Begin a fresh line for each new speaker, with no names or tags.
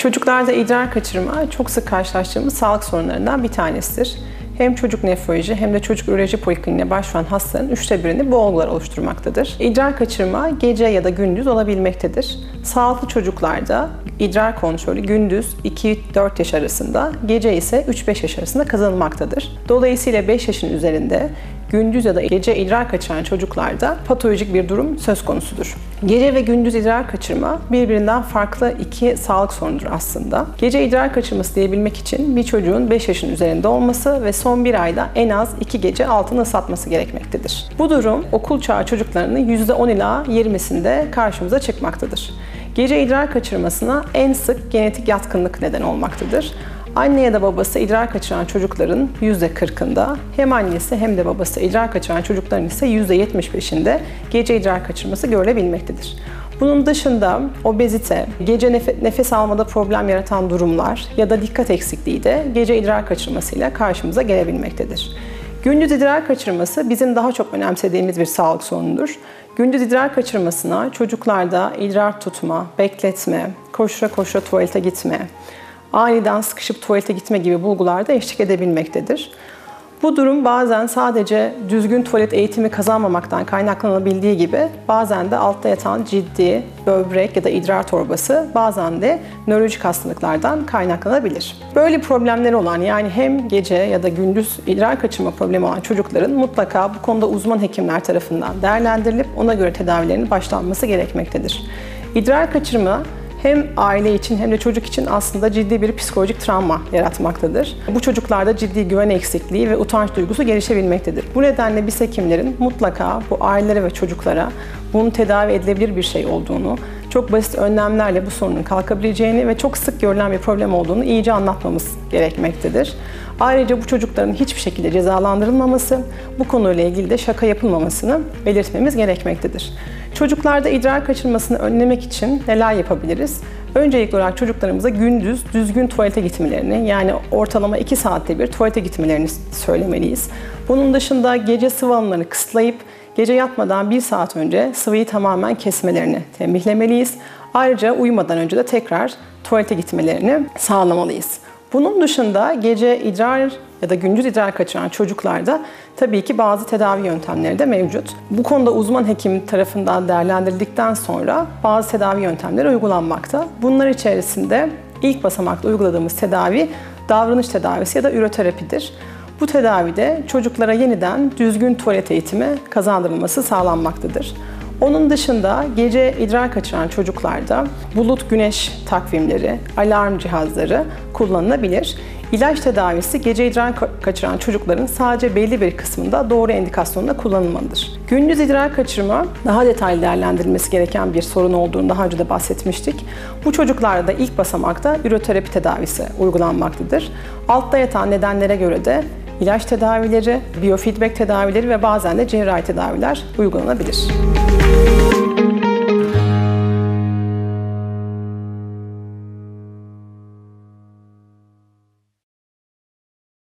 Çocuklarda idrar kaçırma çok sık karşılaştığımız sağlık sorunlarından bir tanesidir. Hem çocuk nefroloji hem de çocuk üroloji polikliniğine başvuran hastaların üçte birini bu olgular oluşturmaktadır. İdrar kaçırma gece ya da gündüz olabilmektedir. Sağlıklı çocuklarda idrar kontrolü gündüz 2-4 yaş arasında, gece ise 3-5 yaş arasında kazanılmaktadır. Dolayısıyla 5 yaşın üzerinde gündüz ya da gece idrar kaçıran çocuklarda patolojik bir durum söz konusudur. Gece ve gündüz idrar kaçırma birbirinden farklı iki sağlık sorunudur aslında. Gece idrar kaçırması diyebilmek için bir çocuğun 5 yaşın üzerinde olması ve son bir ayda en az 2 gece altını ıslatması gerekmektedir. Bu durum okul çağı çocuklarının %10 ila 20'sinde karşımıza çıkmaktadır. Gece idrar kaçırmasına en sık genetik yatkınlık neden olmaktadır. Anne ya da babası idrar kaçıran çocukların %40'ında hem annesi hem de babası idrar kaçıran çocukların ise %75'inde gece idrar kaçırması görülebilmektedir. Bunun dışında obezite, gece nefes almada problem yaratan durumlar ya da dikkat eksikliği de gece idrar kaçırmasıyla karşımıza gelebilmektedir. Gündüz idrar kaçırması bizim daha çok önemsediğimiz bir sağlık sorunudur. Gündüz idrar kaçırmasına çocuklarda idrar tutma, bekletme, koşura koşura tuvalete gitme, aniden sıkışıp tuvalete gitme gibi bulgularda eşlik edebilmektedir. Bu durum bazen sadece düzgün tuvalet eğitimi kazanmamaktan kaynaklanabildiği gibi bazen de altta yatan ciddi böbrek ya da idrar torbası bazen de nörolojik hastalıklardan kaynaklanabilir. Böyle problemleri olan yani hem gece ya da gündüz idrar kaçırma problemi olan çocukların mutlaka bu konuda uzman hekimler tarafından değerlendirilip ona göre tedavilerinin başlanması gerekmektedir. İdrar kaçırma hem aile için hem de çocuk için aslında ciddi bir psikolojik travma yaratmaktadır. Bu çocuklarda ciddi güven eksikliği ve utanç duygusu gelişebilmektedir. Bu nedenle biz hekimlerin mutlaka bu ailelere ve çocuklara bunun tedavi edilebilir bir şey olduğunu, çok basit önlemlerle bu sorunun kalkabileceğini ve çok sık görülen bir problem olduğunu iyice anlatmamız gerekmektedir. Ayrıca bu çocukların hiçbir şekilde cezalandırılmaması, bu konuyla ilgili de şaka yapılmamasını belirtmemiz gerekmektedir. Çocuklarda idrar kaçırmasını önlemek için neler yapabiliriz? Öncelikli olarak çocuklarımıza gündüz düzgün tuvalete gitmelerini yani ortalama 2 saatte bir tuvalete gitmelerini söylemeliyiz. Bunun dışında gece sıvı alımlarını kısıtlayıp gece yatmadan 1 saat önce sıvıyı tamamen kesmelerini tembihlemeliyiz. Ayrıca uyumadan önce de tekrar tuvalete gitmelerini sağlamalıyız. Bunun dışında gece idrar ya da gündüz idrar kaçıran çocuklarda tabii ki bazı tedavi yöntemleri de mevcut. Bu konuda uzman hekim tarafından değerlendirildikten sonra bazı tedavi yöntemleri uygulanmakta. Bunlar içerisinde ilk basamakta uyguladığımız tedavi davranış tedavisi ya da üroterapidir. Bu tedavide çocuklara yeniden düzgün tuvalet eğitimi kazandırılması sağlanmaktadır. Onun dışında gece idrar kaçıran çocuklarda bulut güneş takvimleri, alarm cihazları kullanılabilir. İlaç tedavisi gece idrar kaçıran çocukların sadece belli bir kısmında doğru indikasyonla kullanılmalıdır. Gündüz idrar kaçırma daha detaylı değerlendirilmesi gereken bir sorun olduğunu daha önce de bahsetmiştik. Bu çocuklarda ilk basamakta üroterapi tedavisi uygulanmaktadır. Altta yatan nedenlere göre de ilaç tedavileri, biofeedback tedavileri ve bazen de cerrahi tedaviler uygulanabilir.